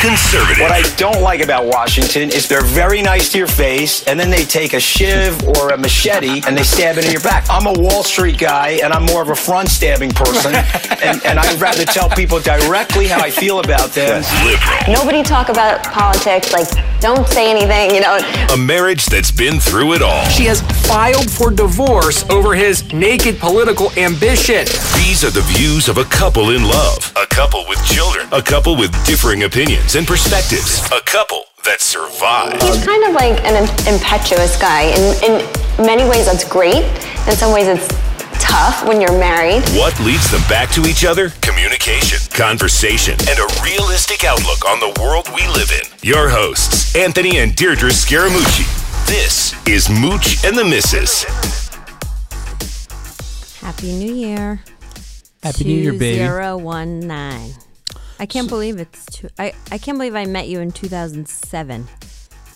Conservative. What I don't like about Washington is they're very nice to your face, and then they take a shiv or a machete and they stab it in your back. I'm a Wall Street guy, and I'm more of a front stabbing person, and, and I'd rather tell people directly how I feel about them. Liberal. Nobody talk about politics. Like, don't say anything. You know. A marriage that's been through it all. She has filed for divorce over his naked political ambition. These are the views of a couple in love, a couple with children, a couple with differing opinions and perspectives, a couple that survived. He's kind of like an impetuous guy. In, in many ways, that's great. In some ways, it's tough when you're married. What leads them back to each other? Communication, conversation, and a realistic outlook on the world we live in. Your hosts, Anthony and Deidre Scaramucci. This is Mooch and the Missus. Happy New Year. Happy New Year, baby. 2019. I can't believe it's two, I, I can't believe I met you in 2007.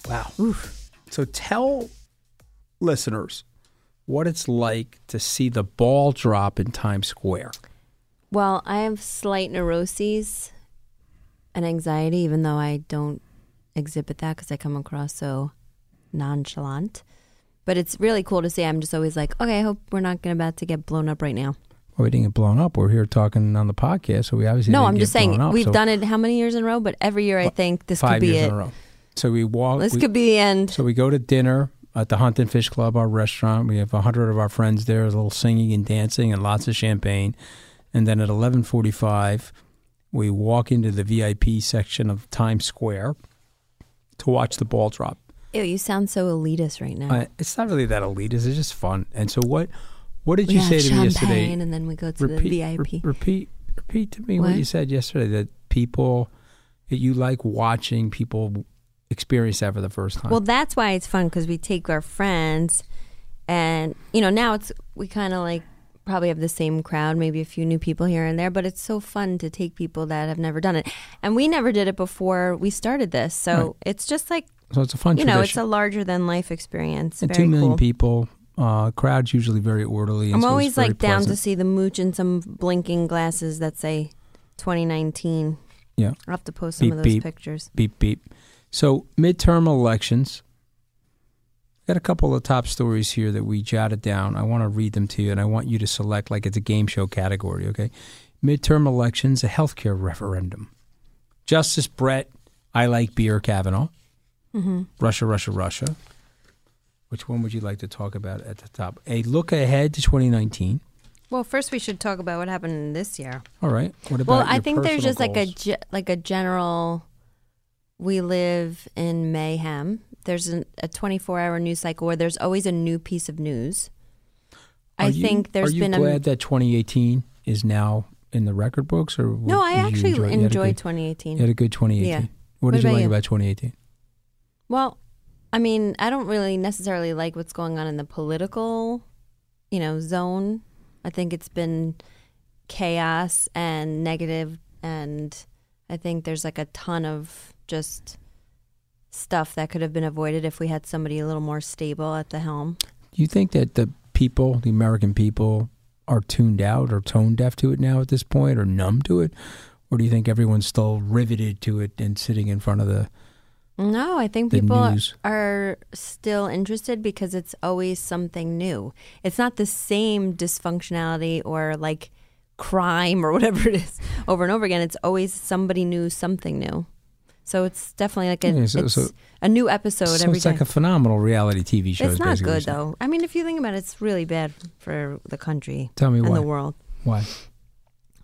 Wow. Oof. So tell listeners what it's like to see the ball drop in Times Square. Well, I have slight neuroses and anxiety, even though I don't exhibit that because I come across so nonchalant. But it's really cool to see. I'm just always like, okay, I hope we're not gonna about to get blown up right now. Well, we didn't get blown up. We're here talking on the podcast, so we obviously no, I'm just saying up, we've so done it how many years in a row? But every year I think this five could be years it. in a row. So we walk. This we- could be the end. So we go to dinner at the Hunt and Fish Club, our restaurant. We have a hundred of our friends there, a little singing and dancing, and lots of champagne. And then at eleven forty-five, we walk into the VIP section of Times Square to watch the ball drop. Ew, you sound so elitist right now. Uh, it's not really that elitist; it's just fun. And so, what what did we you say to me yesterday? and then we go to repeat, the VIP. re- repeat, repeat to me what? What? you said yesterday. That people that you like watching people experience that for the first time. Well, that's why it's fun because we take our friends, and you know now it's we kind of like probably have the same crowd, maybe a few new people here and there, but it's so fun to take people that have never done it, and we never did it before we started this, so Right. it's just like so it's a fun you know it's a larger than life experience. and Very two million cool. people. Uh, crowd's usually very orderly. And I'm so always like down to see the mooch and some blinking glasses that say 2019. Yeah. I'll have to post some Beep, of those beep. pictures. Beep beep. So midterm elections. Got a couple of top stories here that we jotted down. I want to read them to you, and I want you to select like it's a game show category. Okay, midterm elections, a healthcare referendum. Justice Brett, I like beer Kavanaugh. Mhm. Russia, Russia, Russia. Which one would you like to talk about at the top? A look ahead to 2019. Well, first we should talk about what happened this year. All right. What about? Well, I think there's just like a ge- like a general. We live in mayhem. There's an, a 24 hour news cycle where there's always a new piece of news. I Are you- think there's Are you been glad a that 2018 is now in the record books, or no. I actually enjoy, you had a enjoyed good- 2018. You had a good 2018. Yeah. What, What did you like you? about 2018? Well, I mean, I don't really necessarily like what's going on in the political, you know, zone. I think it's been chaos and negative and I think there's like a ton of just stuff that could have been avoided if we had somebody a little more stable at the helm. Do you think that the people, the American people, are tuned out or tone deaf to it now at this point, or numb to it, or do you think everyone's still riveted to it and sitting in front of the? No, I think people news. are still interested because it's always something new. It's not the same dysfunctionality or like crime or whatever it is over and over again. It's always somebody new, something new. So it's definitely like a, Yeah, so- so- a new episode so every it's day. like a phenomenal reality TV show. it's not good though. I mean, if you think about it, it's really bad for the country Tell me and why. the world Why?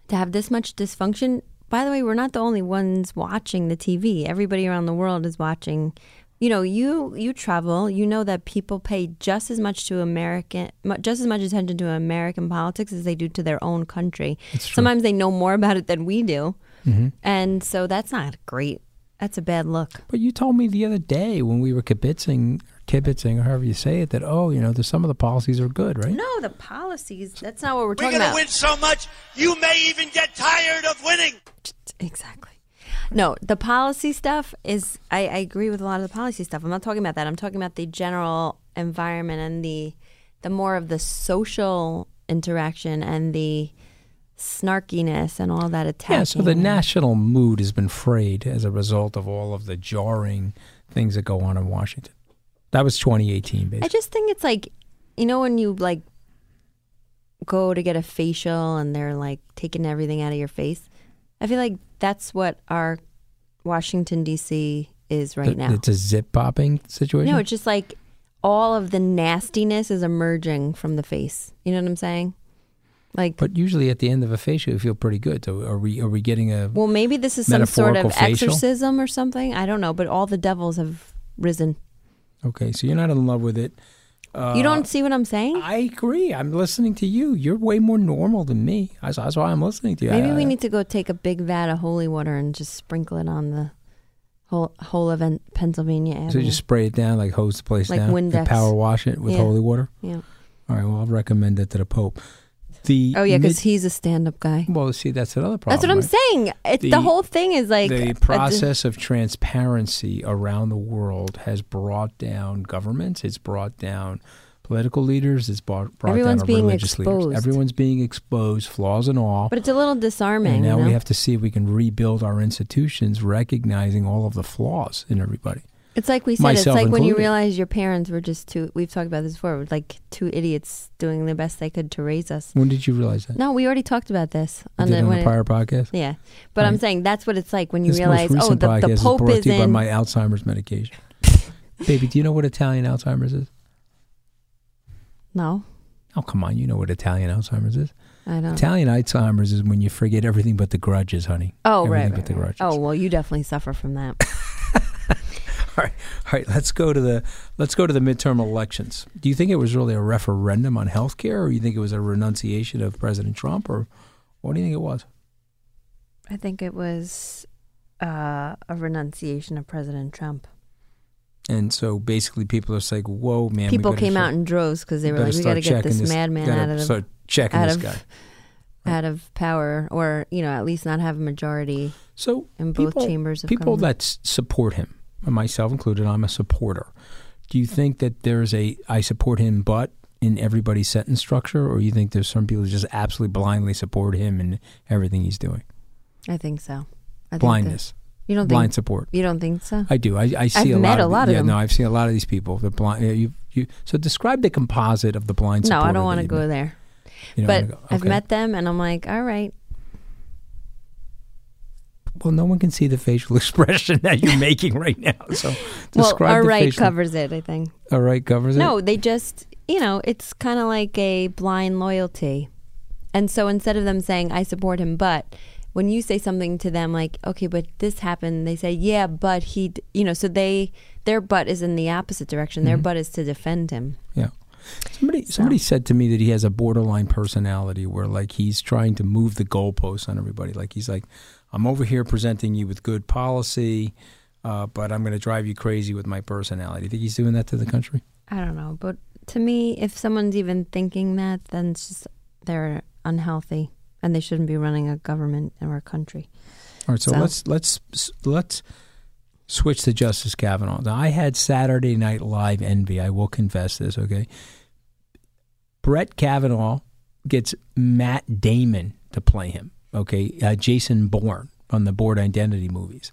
to have this much dysfunction. By the way, we're not the only ones watching the TV. Everybody around the world is watching. You know, you you travel. You know that people pay just as much to American, just as much attention to American politics as they do to their own country. Sometimes they know more about it than we do. Mm-hmm. and so that's not great. That's a bad look. But you told me the other day when we were kibitzing, kibitzing, or however you say it, that oh, you know, there's some of the policies are good, right? No, the policies. That's not what we're We're talking going to win so much, you may even get tired of winning. Exactly. No, the policy stuff is. I, I agree with a lot of the policy stuff. I'm not talking about that. I'm talking about the general environment and the the more of the social interaction and the snarkiness and all that attacking. Yeah, so the national mood has been frayed as a result of all of the jarring things that go on in Washington. That was 2018, basically. I just think it's like, you know, when you like go to get a facial and they're like taking everything out of your face. I feel like that's what our Washington D.C. is right now. It's a zip popping situation. No, it's just like all of the nastiness is emerging from the face. You know what I'm saying? Like, but usually at the end of a facial, you feel pretty good. So are we are we getting a well, maybe this is some sort of facial? exorcism or something. I don't know, but all the devils have risen. Okay? So you're not in love with it. Uh, you don't see what I'm saying? I agree. I'm listening to you. You're way more normal than me. That's, that's why I'm listening to you. Maybe I- we need to go take a big vat of holy water and just sprinkle it on the whole whole of En- Pennsylvania Avenue. So you just spray it down, like hose the place Like down, Windex. power wash it with Yeah. holy water. yeah. All right. Well, I'll recommend that to the Pope. The Oh yeah, because mid- he's a stand-up guy. well, see, that's another problem. That's what I'm right? saying. It's the, The- whole thing is like the uh, a- process of transparency around the world has brought down governments. It's brought down political leaders. It's brought, brought Everyone's down being religious exposed. leaders. Everyone's being exposed, flaws and all. but it's a little disarming. and now you know? we have to see if we can rebuild our institutions, recognizing all of the flaws in everybody. It's like we said. It's like when you realize your parents were just two. We've talked about this before. Like two idiots doing the best they could to raise us. When did you realize that? No, we already talked about this did the- on the it- prior podcast. Yeah, but I'm saying that's what it's like when you this realize, oh, the, the Pope is to you by in. my Alzheimer's medication. Baby, do you know what Italian Alzheimer's is? no, Oh, come on. You know what Italian Alzheimer's is. I don't. Italian Alzheimer's is when you forget everything but the grudges, honey. oh, everything right, but right, the grudges. Oh, well, you definitely suffer from that. All right, all right. Let's go to the let's go to the midterm elections. Do you think it was really a referendum on health care, or you think it was a renunciation of President Trump, or what do you think it was? I think it was uh, a renunciation of President Trump. And so basically, people are saying, "Whoa, man!" People came start- out in droves because they were like, "We got to get checking this madman out of the, start checking out this of guy." out of power, or you know, at least not have a majority So in both people, chambers of people that support him, myself included, I'm a supporter. Do you think that there's a I support him, but in everybody's sentence structure, or you think there's some people who just absolutely blindly support him and everything he's doing? I think so. I think Blindness, that- you don't blind think support. you don't think so? I do. I, I see I've a met lot. a of, lot of yeah, them. no, I've seen a lot of these people. The blind. yeah, You, you. So describe the composite of the blind. no, I don't want to go met. there. You don't but go- I've met them, and I'm like, all right. Well, no one can see the facial expression that you're making right now. So Well, the right facial- covers it. I think. All right covers it. No, they just, you know, it's kind of like a blind loyalty. And so instead of them saying, I support him, but when you say something to them like, okay, but this happened, they say, yeah, but he, you know, so they, their butt is in the opposite direction. Their Mhm. butt is to defend him. Yeah. Somebody somebody said to me that he has a borderline personality where like he's trying to move the goalposts on everybody. Like he's like, I'm over here presenting you with good policy, uh, but I'm going to drive you crazy with my personality. You think he's doing that to the country? I don't know. But to me, if someone's even thinking that, then it's just, they're unhealthy and they shouldn't be running a government or a country. All right, so, So- let's let's let's switch to Justice Kavanaugh. Now, I had Saturday Night Live envy. I will confess this. Okay, Brett Kavanaugh gets Matt Damon to play him. Okay, uh, Jason Bourne on the Bourne Identity movies.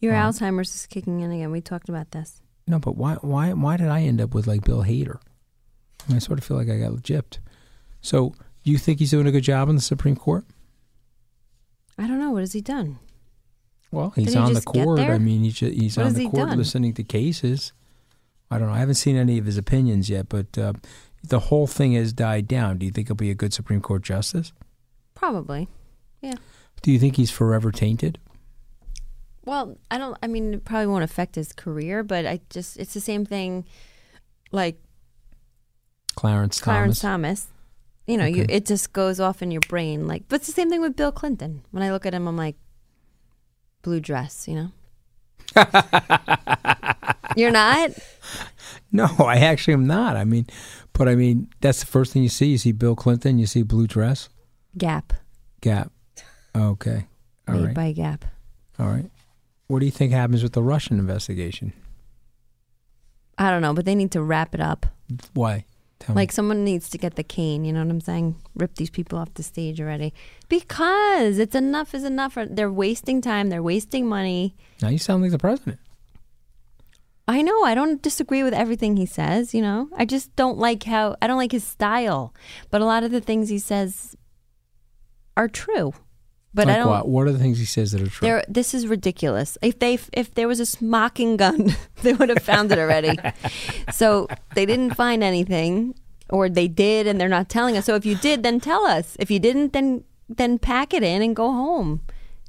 Your Um, Alzheimer's is kicking in again. We talked about this. No, but why why why did I end up with like Bill Hader? I, sort of feel like I got gypped. So do you think he's doing a good job in the Supreme Court? I don't know. What has he done? Well, he's he on the court. I mean, he's ju- he's on the he court done? listening to cases. I don't know. I haven't seen any of his opinions yet, but uh, the whole thing has died down. Do you think he'll be a good Supreme Court justice? Probably. Yeah. Do you think he's forever tainted? Well, I don't. I mean, it probably won't affect his career, but I just it's the same thing, like Clarence, Clarence Thomas. Thomas. You know, you it just goes off in your brain. Like, but it's the same thing with Bill Clinton. When I look at him, I'm like, blue dress, you know? You're not? No, I actually am not. I mean, but I mean, that's the first thing you see. You see Bill Clinton, you see blue dress, Gap. Gap. Okay. All made right. by Gap. All right. What do you think happens with the Russian investigation? I don't know, but they need to wrap it up. Why? Tell Like someone needs to get the cane, you know what I'm saying? Rip these people off the stage already. Because it's enough is enough. They're wasting time, they're wasting money. Now you sound like the president. I know, I don't disagree with everything he says, you know. I just don't like how I don't like his style. But a lot of the things he says are true. But like I don't what? What are the things he says that are true? There, this is ridiculous. If they, if there was a smoking gun, they would have found it already. so they didn't find anything, or they did, and they're not telling us. So if you did, then tell us. If you didn't, then then pack it in and go home.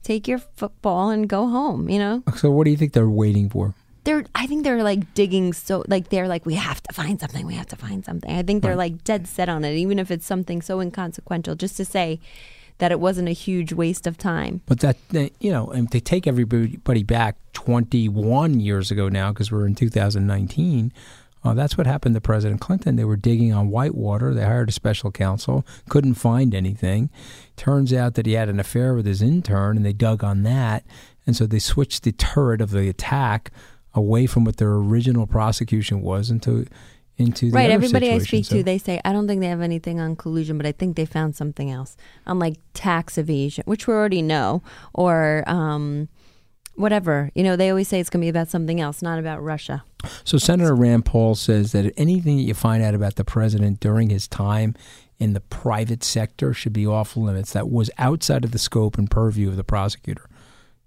Take your football and go home. You know, So what do you think they're waiting for? they're. I think they're like digging. So like they're like, we have to find something. We have to find something. I think they're like dead set on it, even if it's something so inconsequential, just to say that it wasn't a huge waste of time. But that you know, and they take everybody back 21 years ago now because we're in 2019. Uh, that's what happened to President Clinton. They were digging on Whitewater. They hired a special counsel, couldn't find anything. Turns out that he had an affair with his intern, and they dug on that. And so they switched the turret of the attack away from what their original prosecution was into into the right everybody i speak So- to they say i don't think they have anything on collusion but i think they found something else on like tax evasion which we already know or um, whatever you know they always say it's going to be about something else not about russia So Senator Rand Paul says that anything that you find out about the president during his time in the private sector should be off limits. That was outside of the scope and purview of the prosecutor.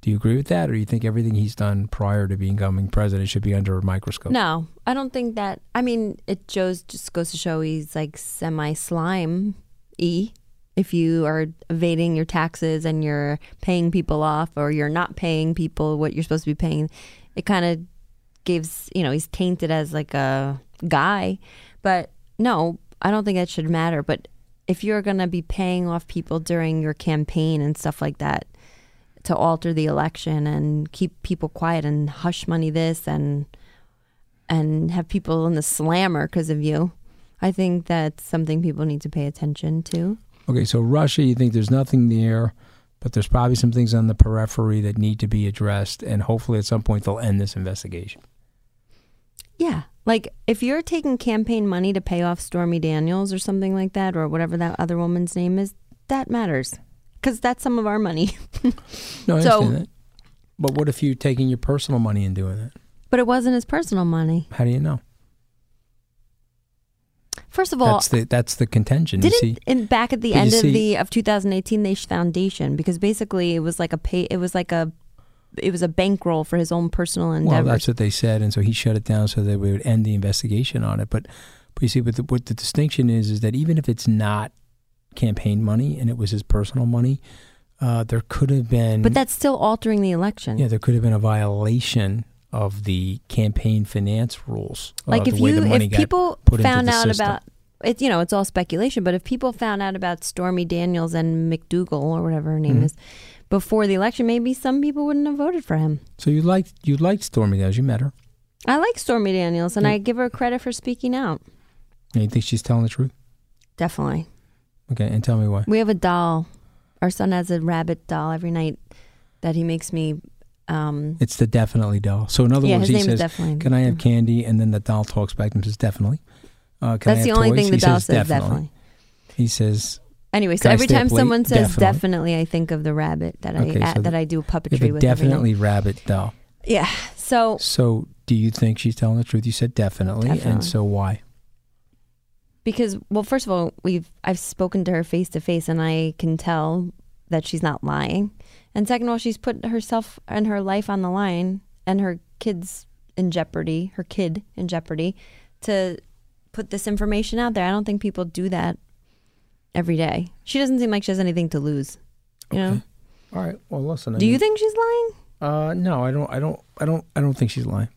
Do you agree with that, or do you think everything he's done prior to becoming president should be under a microscope? no i don't think that i mean it shows just goes to show he's like semi slime e if you are evading your taxes and you're paying people off or you're not paying people what you're supposed to be paying it kind of gives you know he's tainted as like a guy. But no i don't think that should matter. But if you're going to be paying off people during your campaign and stuff like that to alter the election and keep people quiet and hush money this and and have people in the slammer because of you i think that's something people need to pay attention to Okay, so Russia, you think there's nothing there, but there's probably some things on the periphery that need to be addressed, and hopefully at some point they'll end this investigation. Yeah. Like if you're taking campaign money to pay off Stormy Daniels or something like that, or whatever that other woman's name is, that matters because that's some of our money. No, I So- understand that. But what if you're taking your personal money and doing that? but it wasn't his personal money. How do you know? First of all, that's the that's the contention. Didn't see, in back at the end of see- the of 2018 they foundation because basically it was like a pay it was like a it was a bankroll for his own personal endeavor. Well, that's what they said, and so he shut it down so that we would end the investigation on it. But, but you see, what the, what the distinction is is that even if it's not campaign money and it was his personal money, uh, there could have been. but that's still altering the election. yeah, there could have been a violation of the campaign finance rules. uh, like the if you if people found out system. about it you know it's all speculation but if people found out about stormy daniels and mcdougal or whatever her name Mhm. is before the election maybe some people wouldn't have voted for him So you liked you liked Stormy Daniels. You met her. i like stormy daniels and Yeah. i give her credit for speaking out And you think she's telling the truth? definitely Okay, and tell me why. we have a doll our son has a rabbit doll every night that he makes me um It's the definitely doll. So in other Yeah, words, his he name is says, Definitely. "Can I have candy?" And then the doll talks back and says, "Definitely." Uh, can I that's the only toys? thing the He doll says, says definitely. He says, anyway so every time someone says Definitely. definitely. i think of the rabbit that i Okay, uh, so that i do puppetry with definitely rabbit doll." yeah so So, do you think she's telling the truth? You said definitely, and so why? Because well first of all we've i've spoken to her face to face and i can tell that she's not lying and second of all she's put herself and her life on the line and her kids in jeopardy her kid in jeopardy to put this information out there i don't think people do that every day she doesn't seem like she has anything to lose you know All right. Well, listen. I do you think she's lying Uh, no, I don't. I don't. I don't. I don't think she's lying.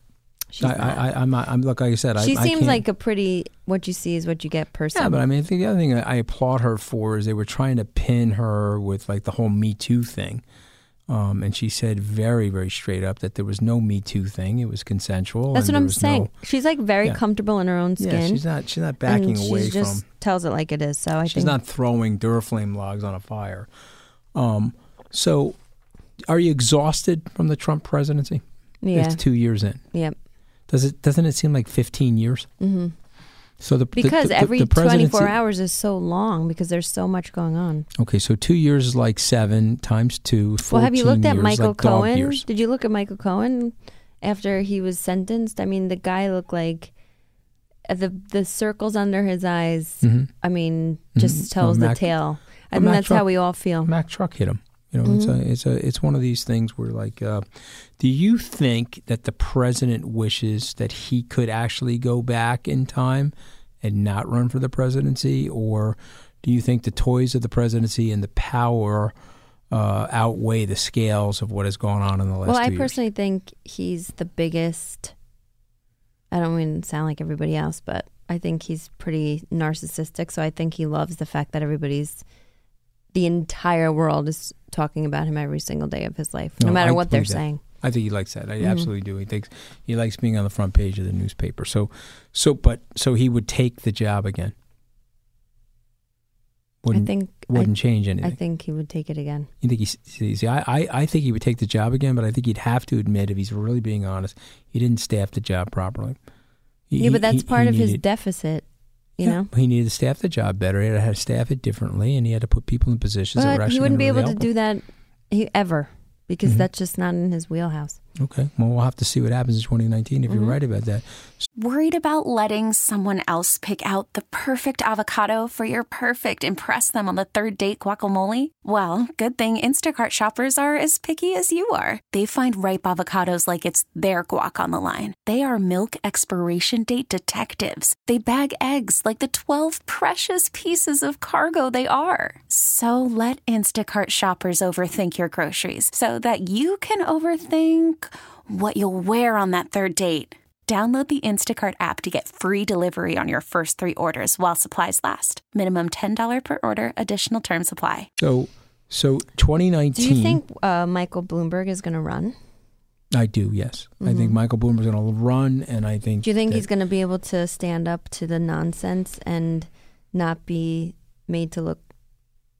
She's I, not. I, I, I'm not. I'm look. Like I said, she I, I seems can't- like a pretty what you see is what you get person Yeah, but I mean, I think the other thing I applaud her for is they were trying to pin her with like the whole Me Too thing. Um, and she said very, very straight up that there was no Me Too thing. It was consensual. That's what I'm saying. no- she's like very Yeah. comfortable in her own skin. yeah, she's not. She's not backing and away she just from. tells it like it is. So I think. She's think not throwing Duraflame logs on a fire. Um, so, are you exhausted from the Trump presidency? Yeah. It's two years in. Yep. Does it? Doesn't it seem like fifteen years? hmm So the Because the, the, every the 24 hours is so long because there's so much going on. Okay, so two years is like seven times two. Well, have you looked at Michael like Cohen? Did you look at Michael Cohen after he was sentenced? I mean, the guy looked like uh, the the circles under his eyes. Mhm. I mean, just Mhm. tells Well, the tale. I well, think Mac that's how we all feel. Mac truck hit him. You know, it's a it's a it's one of these things where like, uh, do you think that the president wishes that he could actually go back in time and not run for the presidency, or do you think the toys of the presidency and the power uh, outweigh the scales of what has gone on in the last? Well, I years? personally think he's the biggest. I don't mean to sound like everybody else, but I think he's pretty narcissistic. So I think he loves the fact that everybody's, the entire world is talking about him every single day of his life, no, matter I what they're that. saying. I think he likes that. I Mhm. absolutely do. He thinks he likes being on the front page of the newspaper. So, so, but so he would take the job again. Wouldn't, I think wouldn't I, change anything. I think he would take it again. You think he's see, see I, I, I think he would take the job again, but I think he'd have to admit, if he's really being honest, he didn't staff the job properly. He- yeah, but that's he- part he of his deficit. You yeah, know, he needed to staff the job better. He had to staff it differently, and he had to put people in positions but he wouldn't be able to do that he, ever because Mhm. that's just not in his wheelhouse. Okay, well, we'll have to see what happens in 2019 if you're Mhm. right about that. Worried about letting someone else pick out the perfect avocado for your perfect impress them on the third date guacamole? Well, good thing Instacart shoppers are as picky as you are. They find ripe avocados like it's their guac on the line. They are milk expiration date detectives. They bag eggs like the 12 precious pieces of cargo they are. So let Instacart shoppers overthink your groceries so that you can overthink what you'll wear on that third date. Download the Instacart app to get free delivery on your first three orders while supplies last. Minimum $10 per order, additional term supply. So, so 2019. Do you think uh, Michael Bloomberg is going to run? I do, yes. I think Mhm. Michael Bloomberg's going to run, and I think. Do you think that- he's going to be able to stand up to the nonsense and not be made to look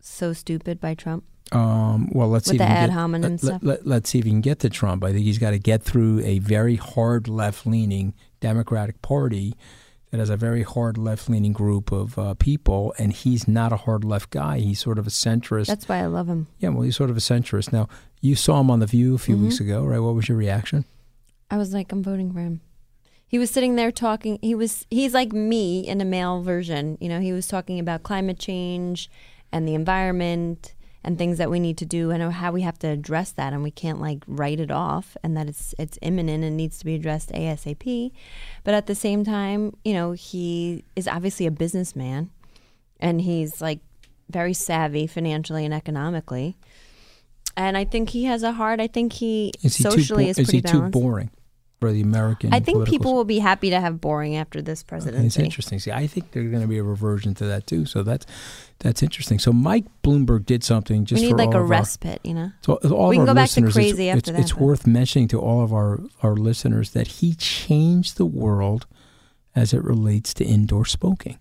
so stupid by Trump? Um, well, let's see. if he can ad get, hominem let, stuff? Let, let, us see if he can get to Trump. I think he's got to get through a very hard left-leaning Democratic Party that has a very hard left-leaning group of uh, people, and he's not a hard left guy. He's sort of a centrist. That's why I love him. yeah, well, he's sort of a centrist. Now, you saw him on the View a few Mhm. weeks ago, right? What was your reaction? I was like, I'm voting for him. He was sitting there talking. He was he's like me in a male version. You know, he was talking about climate change and the environment and things that we need to do and how we have to address that and we can't like write it off and that it's it's imminent and needs to be addressed ASAP. But at the same time, you know, he is obviously a businessman and he's like very savvy financially and economically. And I think he has a heart. I think he, Is he socially too, is is pretty he too boring for the American? I think people will be happy to have boring after this presidency. It's interesting. See, I think there's going to be a reversion to that too. So that's that's interesting. So Mike Bloomberg did something just we need for like a respite, you know. So all we can our go back to crazy it's, after it's, that. It's but- worth mentioning to all of our our listeners that he changed the world as it relates to indoor smoking.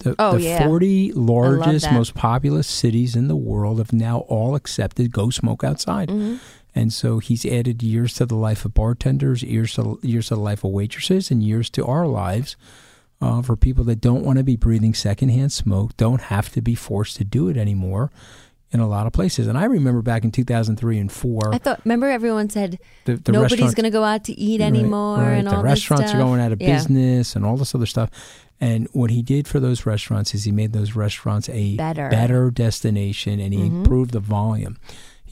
The, Oh, the yeah. 40 largest, most populous cities in the world have now all accepted go smoke outside. Mhm. And so he's added years to the life of bartenders, years to years to the life of waitresses, and years to our lives uh, for people that don't want to be breathing secondhand smoke, don't have to be forced to do it anymore in a lot of places. And I remember back in 2003 and four, I thought. Remember, everyone said the, the nobody's going to go out to eat Right, anymore, right. and the all restaurants this are going out of Yeah. business and all this other stuff. And what he did for those restaurants is he made those restaurants a Better. destination, and he Mhm. improved the volume.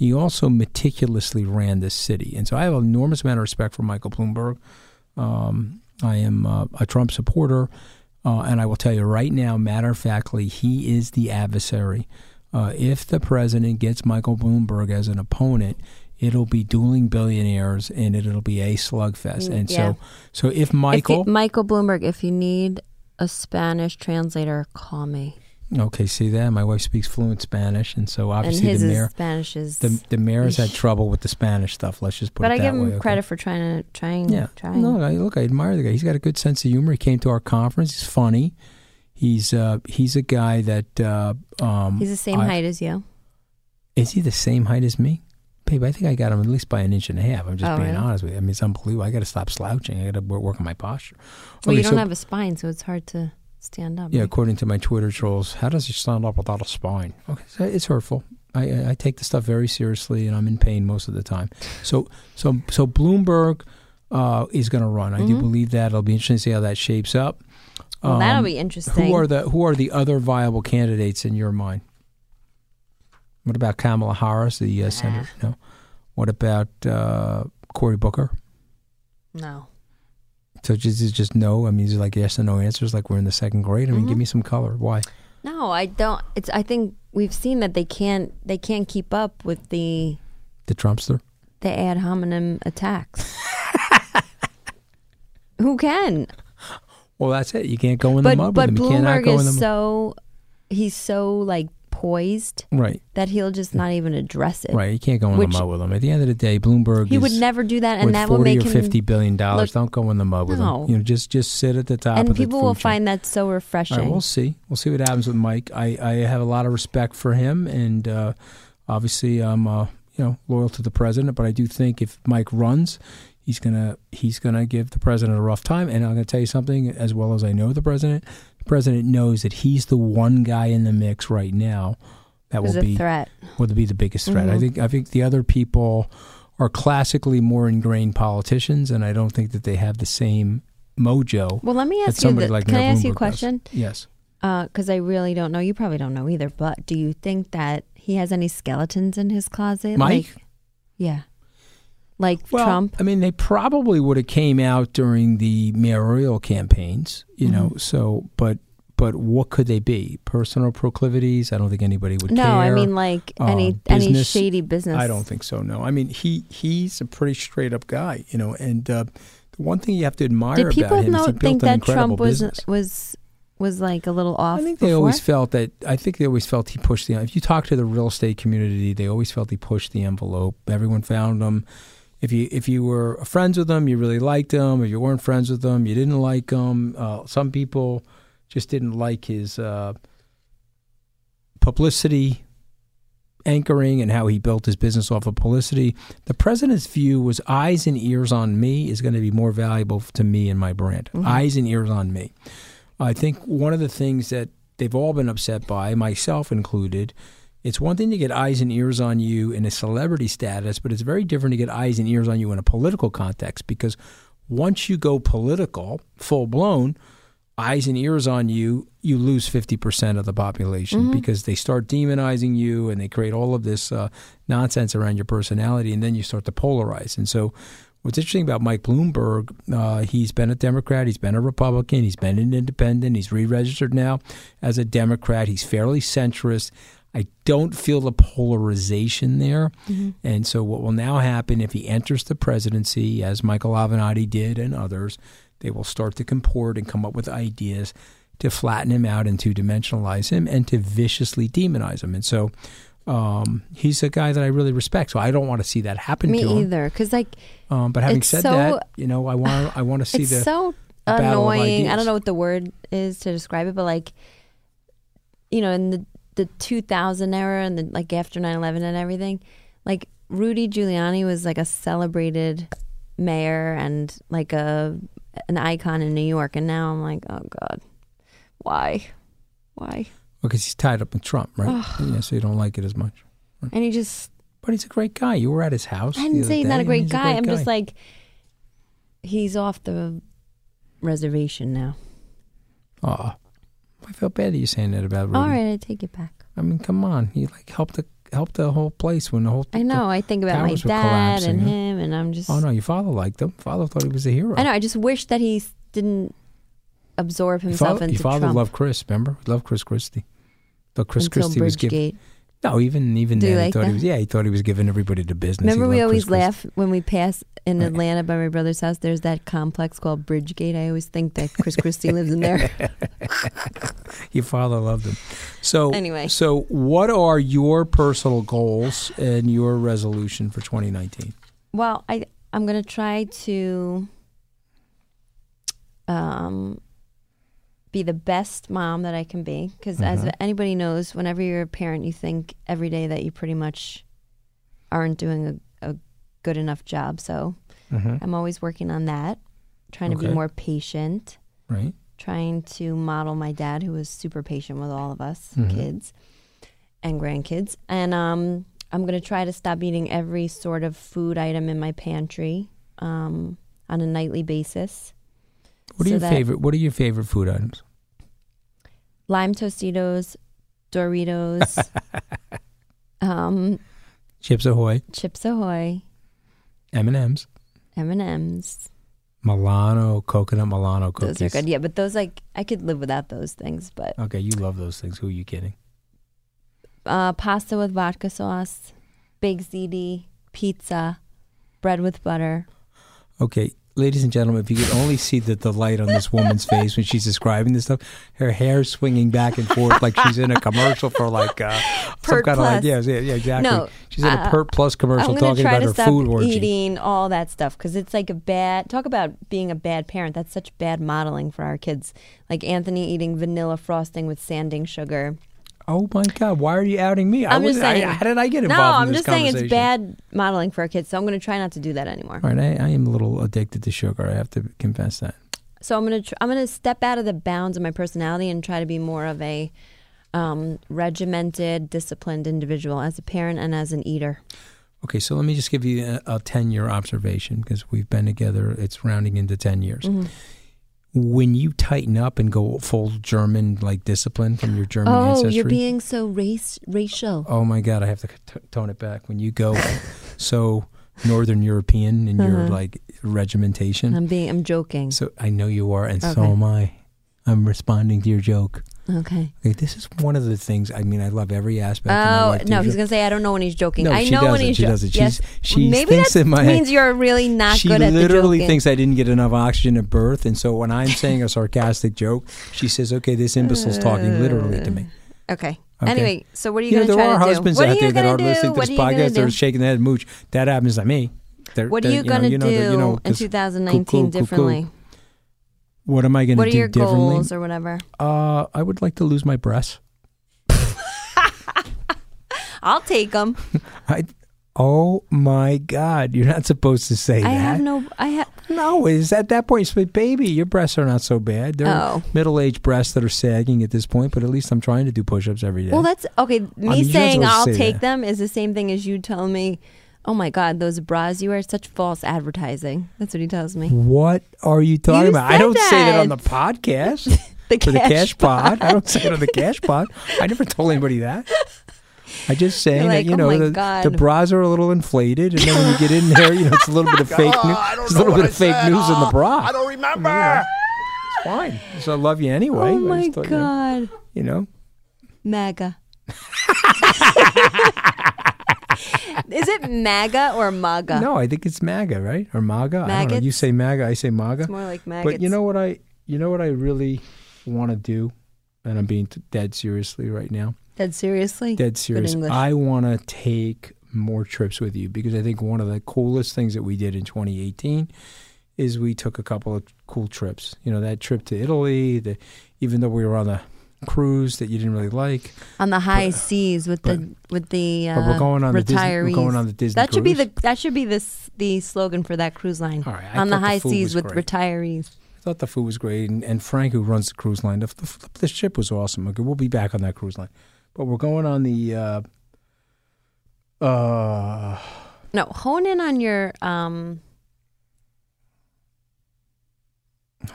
He also meticulously ran this city, and so I have an enormous amount of respect for Michael Bloomberg. Um, I am uh, a Trump supporter, uh, and I will tell you right now, matter of factly, he is the adversary. Uh, if the president gets Michael Bloomberg as an opponent, it'll be dueling billionaires, and it, it'll be a slugfest. Mm, And yeah. so, so if If you- Michael, Michael Bloomberg, if you need a Spanish translator, call me. Okay, see that? My wife speaks fluent Spanish, and so and obviously his the is mayor, Spanish is. the the mayor's had trouble with the Spanish stuff. Let's just put but it I give him way. okay? credit for trying to trying. Yeah, trying. no, I, look, I admire the guy. He's got a good sense of humor. He came to our conference. He's funny. He's uh, he's a guy that uh, um, He's the same I- height as you. Is he the same height as me? Babe, I think I got him at least by an inch and a half. I'm just Oh, being really? honest with you. I mean, it's unbelievable. I got to stop slouching. I got to work on my posture. Well, you don't so- have a spine, so it's hard to stand up. Yeah, according to my Twitter trolls, how does he stand up without a spine? Okay, so it's hurtful. I, I, take the stuff very seriously, and I'm in pain most of the time. So, so, so Bloomberg uh, is going to run. I do Mhm. believe that. It'll be interesting to see how that shapes up. Well, that'll Um, be interesting. Who are the Who are the other viable candidates in your mind? What about Kamala Harris, the uh, senator? No. What about uh, Cory Booker? No. So just is just no. I mean, is it like yes and no answers, like we're in the second grade. I mean, Mm-hmm. give me some color. Why? No, I don't. It's. I think we've seen that they can't. They can't keep up with the The Trumpster. the ad hominem attacks. Who can? Well, that's it. You can't go in but the mud but with him. You cannot Bloomberg go in the is mud. so he's so like poised Right. that he'll just not even address it. Right, you can't go in Which- the mud with him. At the end of the day, Bloomberg He would never do that, and that will make or him fifty billion dollars. Don't go in the mud with No. him. You know, just just sit at the top. and people will chain. find that so refreshing. Right, we'll see. We'll see what happens with Mike. I, I have a lot of respect for him, and uh, obviously I'm uh, you know loyal to the president. But I do think if Mike runs, he's gonna he's gonna give the president a rough time. And I'm gonna tell you something. As well as I know the president, the president knows that he's the one guy in the mix right now that will be threat. will be the biggest threat. I Mhm. think I think the other people are classically more ingrained politicians, and I don't think that they have the same mojo. Well, let me ask you. The, like can I Mayor ask you a Bloomberg does. question? Yes. Because I really don't know. You probably don't know either. But do you think that he has any skeletons in his closet? Mike? Like, yeah. Like Well, Trump. I mean, they probably would have came out during the mayoral campaigns, you know. Mm-hmm. So, but but what could they be? Personal proclivities? I don't think anybody would No, care. I mean, like, any- Uh, any shady business. I don't think so. No, I mean he he's a pretty straight up guy, you know. And uh, the one thing you have to admire Did people about him is know, he built think an that incredible Trump was business. was was like a little off? I think they before? always felt that. I think they always felt he pushed the. If you talk to the real estate community, they always felt he pushed the envelope. Everyone found him. If you if you were friends with them, you really liked him. If you weren't friends with them, you didn't like him. Uh, some people just didn't like his uh, publicity anchoring and how he built his business off of publicity. The president's view was eyes and ears on me is going to be more valuable to me and my brand. Eyes and ears on me. I think one of the things that they've all been upset by, myself included, it's one thing to get eyes and ears on you in a celebrity status, but it's very different to get eyes and ears on you in a political context because once you go political, full blown, eyes and ears on you, you lose 50% of the population Mm-hmm. because they start demonizing you and they create all of this uh, nonsense around your personality, and then you start to polarize. And so, what's interesting about Mike Bloomberg, uh, he's been a Democrat, he's been a Republican, he's been an independent, he's re registered now as a Democrat, he's fairly centrist. I don't feel the polarization there. And so, what will now happen if he enters the presidency, as Michael Avenatti did and others, they will start to comport and come up with ideas to flatten him out and to dimensionalize him and to viciously demonize him. And so, um, he's a guy that I really respect. So, I don't want to see that happen Me to him. Me either. Because like Um, but having said so- that, you know, I want I want to see it's the so the battle of annoying. I don't know what the word is to describe it, but like, you know, in the the 2000 era and the like after 9/11 and everything, like Rudy Giuliani was like a celebrated mayor and like a an icon in New York, and now I'm like, oh god, why, why? because he's tied up with Trump, right? yeah, so you don't like it as much. And he just But he's a great guy. You were at his house. I didn't say he's not a great guy. I'm guy. just like, he's off the reservation now. Aw. I feel bad that you're saying that about Rudy. All right, I take it back. I mean, come on. He like helped the helped the whole place when the whole. I know. I think about my dad and him, and I'm just. Oh no, your father liked him. Father thought he was a hero. I know. I just wish that he didn't absorb himself Your father, into your father Trump loved Chris. Remember, He loved Chris Christie. But Chris until Christie was given. No, even even Do then, he thought that? he was. Yeah, he thought he was giving everybody the business. He Remember, we loved always Chris laugh when we pass in Atlanta by my brother's house. There's that complex called Bridgegate. I always think that Chris Christie lives in there. Your father loved him. So Anyway. so what are your personal goals and your resolution for 2019? Well, I I'm gonna try to um be the best mom that I can be because as Mhm. anybody knows, whenever you're a parent, you think every day that you pretty much aren't doing a, a good enough job. So Mhm. I'm always working on that, trying to be more patient, Right. trying to model my dad, who was super patient with all of us Mhm. kids and grandkids, and um, I'm gonna try to stop eating every sort of food item in my pantry um, on a nightly basis. What are So your favorite? What are your favorite food items? Lime Tostitos, Doritos, um, Chips Ahoy, Chips Ahoy, M and M's, M and M's. Milano coconut Milano cookies. Those are good. Yeah, but those like I could live without those things. But Okay, you love those things. Who are you kidding? uh, pasta with vodka sauce, big ziti, pizza, bread with butter. Okay, ladies and gentlemen, if you could only see the delight on this woman's face when she's describing this stuff, her hair swinging back and forth like she's in a commercial for like uh, some kind of like yeah, yeah, yeah, exactly. No, she's in a uh, Pert Plus commercial talking about to her food orgy. eating all that stuff because it's like a bad. Talk about being a bad parent. That's such bad modeling for our kids. Like Anthony eating vanilla frosting with sanding sugar. Oh my God! Why are you outing me? I I'm just wasn't- I- saying. how did I get involved? No, I'm this just saying it's bad modeling for our kids. So I'm going to try not to do that anymore. All right, I, I am a little addicted to sugar. I have to confess that. So I'm gonna tr- I'm gonna step out of the bounds of my personality and try to be more of a um, regimented, disciplined individual as a parent and as an eater. Okay, so let me just give you a, a 10 year observation because we've been together, it's rounding into 10 years. Mhm. When you tighten up and go full German like discipline from your German oh, ancestry. you're being so race racial. oh my God, I have to t- tone it back. When you go so Northern European in your Uh-huh. like regimentation. I'm being I'm joking. so I know you are, and so am I. I'm responding to your joke. Okay. This is one of the things. I mean, I love every aspect. of my Oh no, he's gonna say I don't know when he's joking. No, I she know when he's She jo- doesn't. Yes. She Maybe thinks that in my means head- you're really not she good at the literally thinks I didn't get enough oxygen at birth, and so when I'm saying a sarcastic joke, she says, "Okay, this imbecile's talking literally to me." Uh, okay. Okay. Anyway, so what are you You gonna there try are to husbands do? What out are you there that gonna are do? listening to What this are you gonna podcast are shaking their head, mooch. That happens to me. They're- What are you you know, do you know, in 'cause 2019 cuckoo, cuckoo. differently? What am I going to What are do your differently? goals or whatever? Uh, I would like to lose my breasts. I'll take them. I, oh my God, you're not supposed to say I that. I have no. I have. No, is at that point, so, baby, your breasts are not so bad. They're Oh. middle-aged breasts that are sagging at this point, but at least I'm trying to do push-ups every day. Well, that's okay. Me mean, saying I'll say take that. them is the same thing as you telling me, "Oh my God, those bras you wear, such false advertising." That's what he tells me. What are you talking You about? I said don't say that on the podcast. The for the cash cash pod. I don't say it on the cash pod. I never told anybody that. I just saying like, that you "Oh know my the, God." the bras are a little inflated, and then when you get in there, you know it's a little bit of fake news. There's a little bit of fake news in the bra. I don't remember. It's fine. So I love you anyway. oh I my just thought, you know, God, You know, MAGA. is it MAGA or MAGA? no, I think it's MAGA, right? Or MAGA. I don't know. Maggots? You say MAGA, I say MAGA. It's more like maggots. But you know what I, you know what I really want to do, and I'm being t- dead seriously right now. Dead seriously. dead serious. I want to take more trips with you because I think one of the coolest things that we did in 2018 is we took a couple of cool trips. You know, that trip to Italy, the, even though we were on the cruise that you didn't really like. on the high seas with the with the uh, but we're going on the Disney- we're going on the Disney That should be the that should be this the slogan for that cruise line. All right, I on the thought the high seas with great. retirees. I thought the food was great, and, and Frank, who runs the cruise line, the, the, the ship was awesome. Okay, we'll be back on that cruise line, but we're going on the. Uh, uh, No, hone in on your um,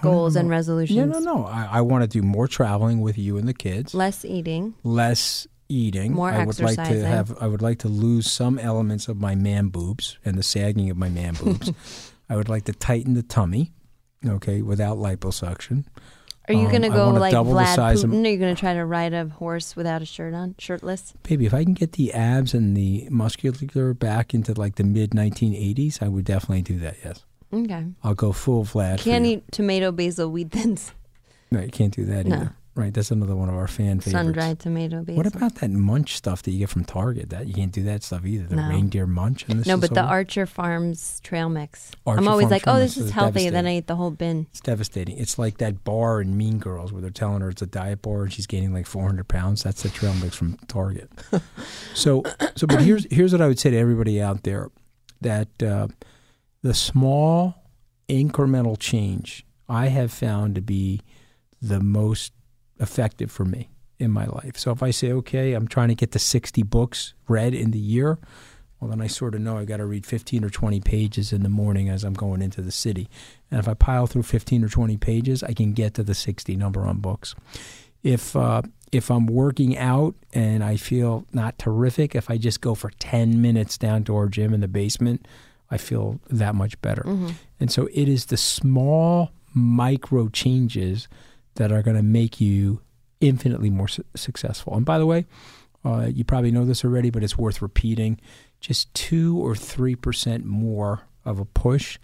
goals and resolutions. no, no, no. I, I want to do more traveling with you and the kids. Less eating. less eating. More I would like to have. I would like to lose some elements of my man boobs and the sagging of my man boobs. I would like to tighten the tummy, okay, without liposuction. Are you Um, gonna go like Vlad size of- Putin? Are you gonna try to ride a horse without a shirt on, shirtless? Baby, if I can get the abs and the muscular back into like the mid 1980s, I would definitely do that. Yes, Okay. I'll go full for Can't eat tomato, basil, wheat thins. No, you can't do that No. either. Right, that's another one of our fan favorites. Sun dried tomato, basil. What about that munch stuff that you get from Target? That you can't do that stuff either. The No. reindeer munch. And this No, but the? Archer Farms trail mix. Archer I'm always Farms like, oh, this is is healthy. Then. I eat the whole bin. It's devastating. It's like that bar in Mean Girls where they're telling her it's a diet bar and she's gaining like 400 pounds. That's the trail mix from Target. so, so, but here's here's what I would say to everybody out there: that uh, the small incremental change I have found to be the most effective for me in my life. So if I say, okay, I'm trying to get to 60 books read in the year, well, then I sort of know I've got to read 15 or 20 pages in the morning as I'm going into the city. And if I pile through 15 or 20 pages, I can get to the 60 number on books. If uh, if I'm working out and I feel not terrific, if I just go for 10 minutes down to our gym in the basement, I feel that much better. And so it is the small micro changes that are going to make you infinitely more su- successful. And by the way, uh, you probably know this already, but it's worth repeating. Just two or three percent more of a push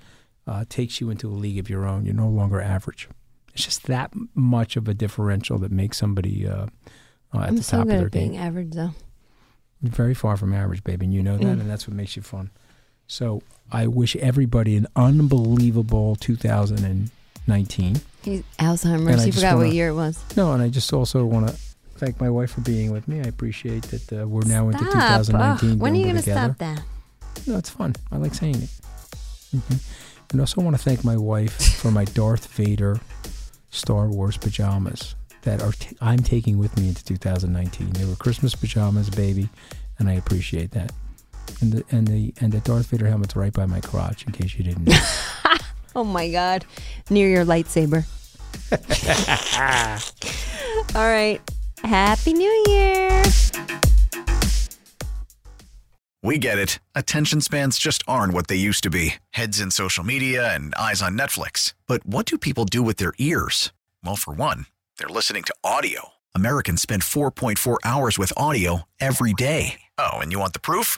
uh, takes you into a league of your own. You're no longer average. It's just that much of a differential that makes somebody uh, uh, at the top of their game. average, though. You're very far from average, baby, and you know that, Mm. and that's what makes you fun. So I wish everybody an unbelievable 2019. He's Alzheimer's. He forgot wanna- what year it was. No, and I just also want to thank my wife for being with me. I appreciate that uh, we're now into Stop. 2019. Ugh, when are you going to stop that? No, it's fun. I like saying it. hmm And also want to thank my wife for my Darth Vader Star Wars pajamas that are t- I'm taking with me into 2019. They were Christmas pajamas, baby, and I appreciate that. And the and the and the Darth Vader helmet's right by my crotch, in case you didn't know. Oh my God. Near your lightsaber. All right. Happy New Year. We get it. Attention spans just aren't what they used to be heads in social media and eyes on Netflix. But what do people do with their ears? Well, for one, they're listening to audio. Americans spend 4.4 hours with audio every day. Oh, and you want the proof?